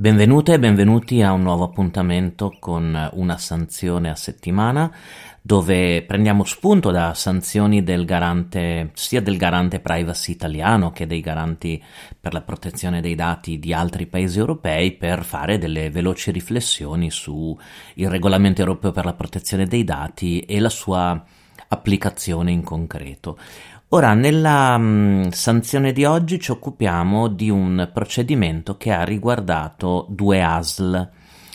Benvenute e benvenuti a un nuovo appuntamento con una sanzione a settimana dove prendiamo spunto da sanzioni del garante, sia del garante privacy italiano che dei garanti per la protezione dei dati di altri paesi europei per fare delle veloci riflessioni sul regolamento europeo per la protezione dei dati e la sua applicazione in concreto. Ora, nella mh, mm, sanzione di oggi ci occupiamo di un procedimento che ha riguardato due ASL,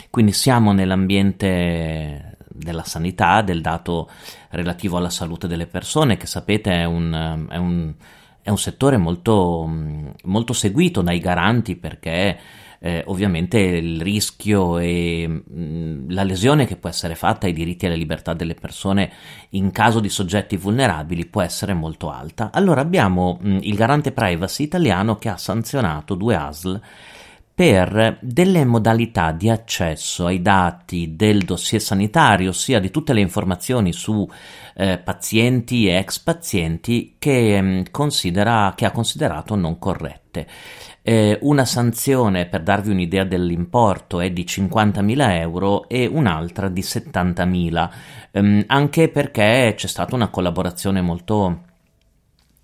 quindi siamo nell'ambiente della sanità, del dato relativo alla salute delle persone, che sapete è un, è un, è un settore molto, mm, molto seguito dai garanti perché eh, ovviamente il rischio e mh, mm, la lesione che può essere fatta ai diritti e alle libertà delle persone in caso di soggetti vulnerabili può essere molto alta. Allora abbiamo mh, mm, il garante privacy italiano che ha sanzionato due ASL per delle modalità di accesso ai dati del dossier sanitario, ossia di tutte le informazioni su eh, pazienti e ex pazienti che, mh, considera, che ha considerato non corrette. Eh, una sanzione, per darvi un'idea dell'importo, è di 50.000 euro e un'altra di 70.000, ehm, anche perché c'è stata una collaborazione molto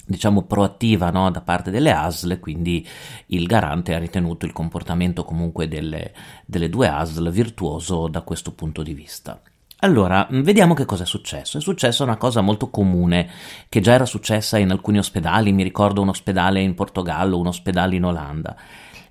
diciamo proattiva no, da parte delle ASL, quindi il garante ha ritenuto il comportamento comunque delle, delle due ASL virtuoso da questo punto di vista. Allora, mm, vediamo che cosa è successo. È successa una cosa molto comune, che già era successa in alcuni ospedali, mi ricordo un ospedale in Portogallo, un ospedale in Olanda.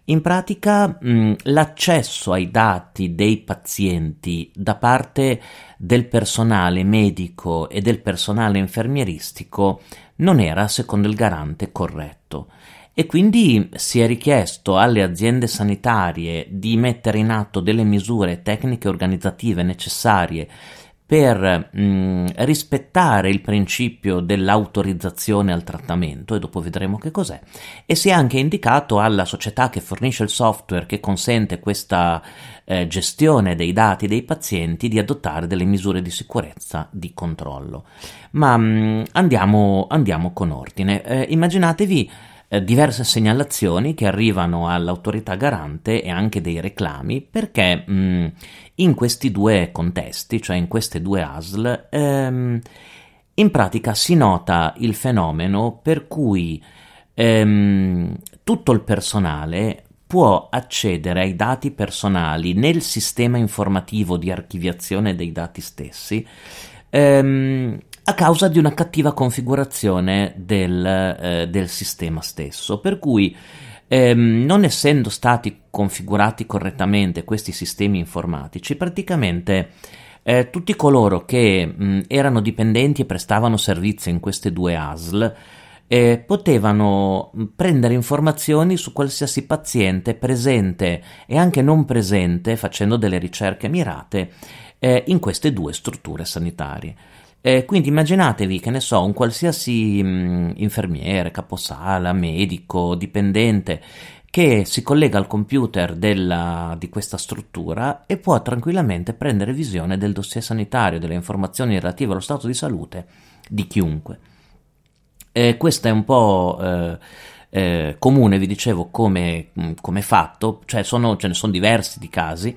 In pratica mm, l'accesso ai dati dei pazienti da parte del personale medico e del personale infermieristico non era, secondo il garante, corretto e quindi si è richiesto alle aziende sanitarie di mettere in atto delle misure tecniche organizzative necessarie per mh, rispettare il principio dell'autorizzazione al trattamento, e dopo vedremo che cos'è, e si è anche indicato alla società che fornisce il software che consente questa eh, gestione dei dati dei pazienti di adottare delle misure di sicurezza di controllo. Ma mh, andiamo, andiamo, con ordine. Eh, immaginatevi eh, diverse segnalazioni che arrivano all'autorità garante e anche dei reclami perché mh, in questi due contesti, cioè in queste due ASL, ehm, in pratica si nota il fenomeno per cui ehm, tutto il personale può accedere ai dati personali nel sistema informativo di archiviazione dei dati stessi ehm, a causa di una cattiva configurazione del, eh, del sistema stesso, per cui ehm, non essendo stati configurati correttamente questi sistemi informatici, praticamente eh, tutti coloro che mh, erano dipendenti e prestavano servizio in queste due ASL eh, potevano prendere informazioni su qualsiasi paziente presente e anche non presente, facendo delle ricerche mirate, eh, in queste due strutture sanitarie. Eh, quindi immaginatevi che ne so, un qualsiasi mh, mm, infermiere, caposala, medico, dipendente che si collega al computer della, di questa struttura e può tranquillamente prendere visione del dossier sanitario, delle informazioni relative allo stato di salute di chiunque. Eh, questo è un po' eh, eh, comune, vi dicevo, come, mm, come fatto, cioè sono, ce ne sono diversi di casi.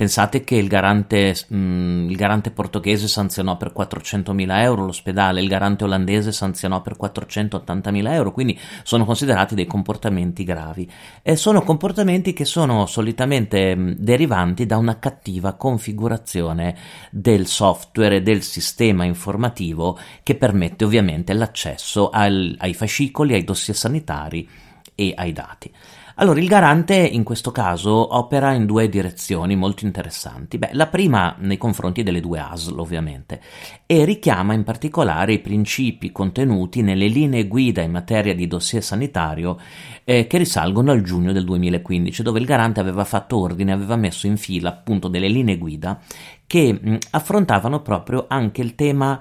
Pensate che il garante, mh, mm, il garante portoghese sanzionò per 400.000 euro l'ospedale, il garante olandese sanzionò per 480.000 euro, quindi sono considerati dei comportamenti gravi. E sono comportamenti che sono solitamente mh, derivanti da una cattiva configurazione del software e del sistema informativo che permette ovviamente l'accesso al, ai fascicoli, ai dossier sanitari e ai dati. Allora, il garante in questo caso opera in due direzioni molto interessanti. Beh, la prima nei confronti delle due ASL, ovviamente, e richiama in particolare i principi contenuti nelle linee guida in materia di dossier sanitario eh, che risalgono al giugno del 2015, dove il garante aveva fatto ordine, aveva messo in fila appunto delle linee guida che mh, affrontavano proprio anche il tema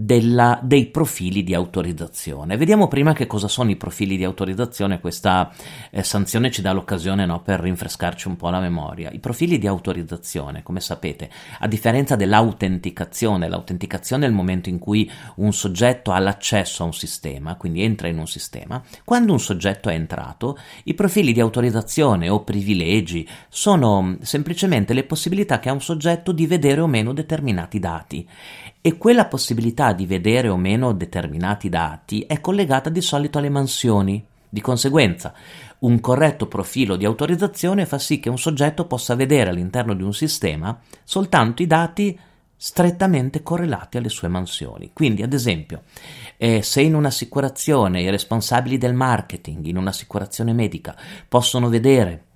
della, dei profili di autorizzazione. Vediamo prima che cosa sono i profili di autorizzazione, questa eh, sanzione ci dà l'occasione no, per rinfrescarci un po' la memoria. I profili di autorizzazione, come sapete, a differenza dell'autenticazione, l'autenticazione è il momento in cui un soggetto ha l'accesso a un sistema, quindi entra in un sistema, quando un soggetto è entrato, i profili di autorizzazione o privilegi sono semplicemente le possibilità che ha un soggetto di vedere o meno determinati dati e quella possibilità di vedere o meno determinati dati è collegata di solito alle mansioni. Di conseguenza, un corretto profilo di autorizzazione fa sì che un soggetto possa vedere all'interno di un sistema soltanto i dati strettamente correlati alle sue mansioni. Quindi, ad esempio, eh, se in un'assicurazione i responsabili del marketing, in un'assicurazione medica, possono vedere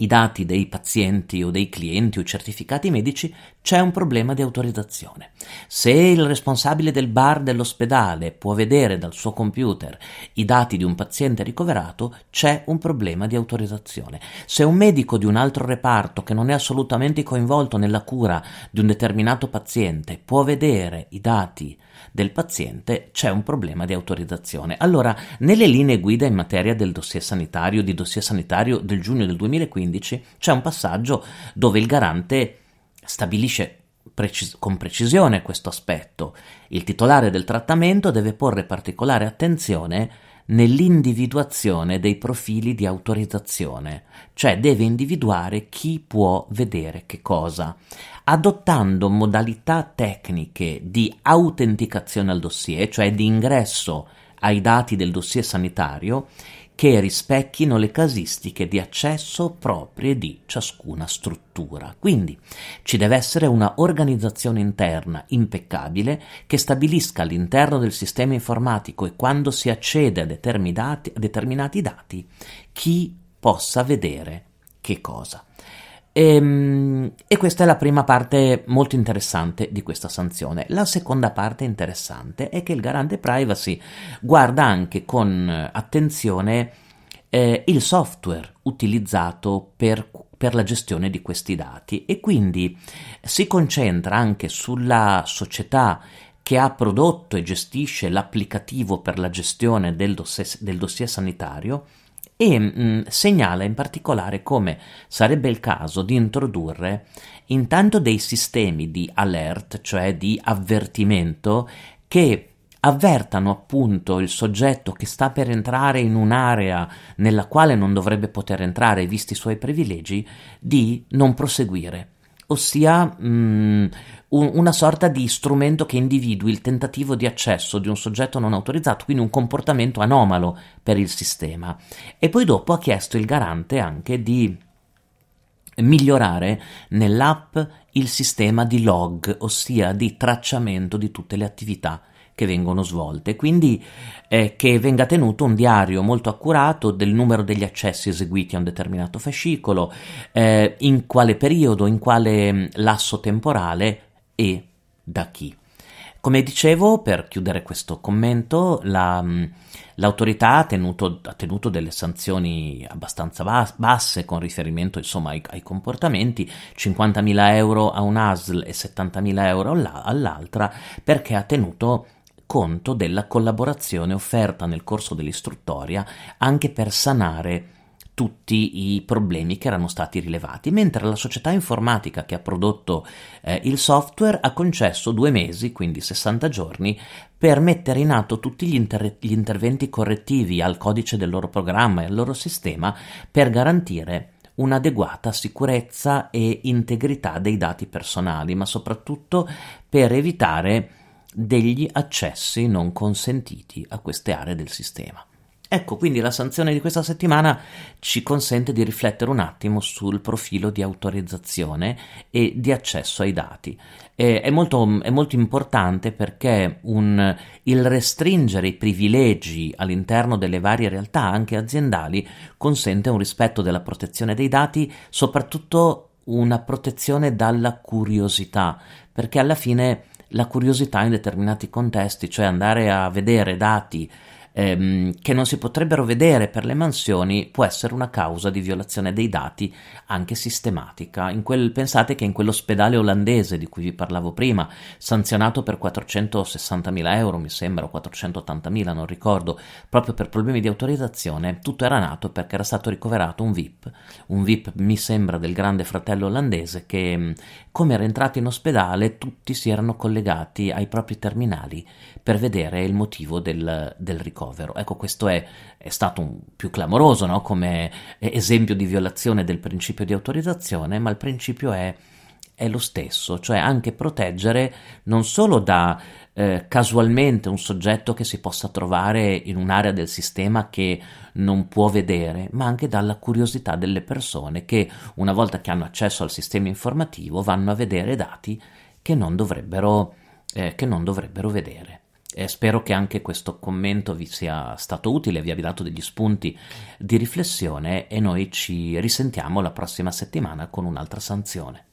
i dati dei pazienti o dei clienti o certificati medici, c'è un problema di autorizzazione. Se il responsabile del bar dell'ospedale può vedere dal suo computer i dati di un paziente ricoverato, c'è un problema di autorizzazione. Se un medico di un altro reparto che non è assolutamente coinvolto nella cura di un determinato paziente può vedere i dati del paziente c'è un problema di autorizzazione. Allora, nelle linee guida in materia del dossier sanitario, di dossier sanitario del giugno del 2015, c'è un passaggio dove il garante stabilisce Precis- con precisione questo aspetto. Il titolare del trattamento deve porre particolare attenzione nell'individuazione dei profili di autorizzazione, cioè deve individuare chi può vedere che cosa, adottando modalità tecniche di autenticazione al dossier, cioè di ingresso ai dati del dossier sanitario, che rispecchino le casistiche di accesso proprie di ciascuna struttura. Quindi ci deve essere una organizzazione interna impeccabile che stabilisca all'interno del sistema informatico e quando si accede a determinati, a determinati dati chi possa vedere che cosa. E, ehm, e, questa è la prima parte molto interessante di questa sanzione. La seconda parte interessante è che il garante privacy guarda anche con attenzione eh, il software utilizzato per, per la gestione di questi dati e quindi si concentra anche sulla società che ha prodotto e gestisce l'applicativo per la gestione del dossier, del dossier sanitario e mh, mm, segnala in particolare come sarebbe il caso di introdurre intanto dei sistemi di alert, cioè di avvertimento, che avvertano appunto il soggetto che sta per entrare in un'area nella quale non dovrebbe poter entrare visti i suoi privilegi di non proseguire ossia mm, un, una sorta di strumento che individui il tentativo di accesso di un soggetto non autorizzato, quindi un comportamento anomalo per il sistema. E poi dopo ha chiesto il garante anche di migliorare nell'app il sistema di log, ossia di tracciamento di tutte le attività che vengono svolte, quindi eh, che venga tenuto un diario molto accurato del numero degli accessi eseguiti a un determinato fascicolo, eh, in quale periodo, in quale mm, lasso temporale e da chi. Come dicevo, per chiudere questo commento, la, mm, l'autorità ha tenuto, ha tenuto, delle sanzioni abbastanza bas- basse con riferimento insomma, ai, ai, comportamenti, 50.000 euro a un ASL e 70.000 euro all'altra, perché ha tenuto conto della collaborazione offerta nel corso dell'istruttoria anche per sanare tutti i problemi che erano stati rilevati, mentre la società informatica che ha prodotto eh, il software ha concesso due mesi, quindi 60 giorni, per mettere in atto tutti gli, inter- gli interventi correttivi al codice del loro programma e al loro sistema per garantire un'adeguata sicurezza e integrità dei dati personali, ma soprattutto per evitare degli accessi non consentiti a queste aree del sistema. Ecco, quindi la sanzione di questa settimana ci consente di riflettere un attimo sul profilo di autorizzazione e di accesso ai dati. È, molto, è, molto, importante perché un, il restringere i privilegi all'interno delle varie realtà, anche aziendali, consente un rispetto della protezione dei dati, soprattutto una protezione dalla curiosità, perché alla fine la curiosità in determinati contesti, cioè andare a vedere dati ehm, che non si potrebbero vedere per le mansioni può essere una causa di violazione dei dati anche sistematica. Quel, pensate che in quell'ospedale olandese di cui vi parlavo prima, sanzionato per 460.000 euro, mi sembra, o 480.000, non ricordo, proprio per problemi di autorizzazione, tutto era nato perché era stato ricoverato un VIP, un VIP mi sembra del grande fratello olandese che come era entrato in ospedale tutti si erano collegati ai propri terminali per vedere il motivo del, del ricovero. Ecco, questo è, è stato un, più clamoroso no? come esempio di violazione del principio di autorizzazione, ma il principio è, è lo stesso, cioè anche proteggere non solo da eh, casualmente un soggetto che si possa trovare in un'area del sistema che non può vedere, ma anche dalla curiosità delle persone che una volta che hanno accesso al sistema informativo vanno a vedere dati che non dovrebbero, eh, che non dovrebbero vedere. E spero che anche questo commento vi sia stato utile, vi abbia dato degli spunti di riflessione e noi ci risentiamo la prossima settimana con un'altra sanzione.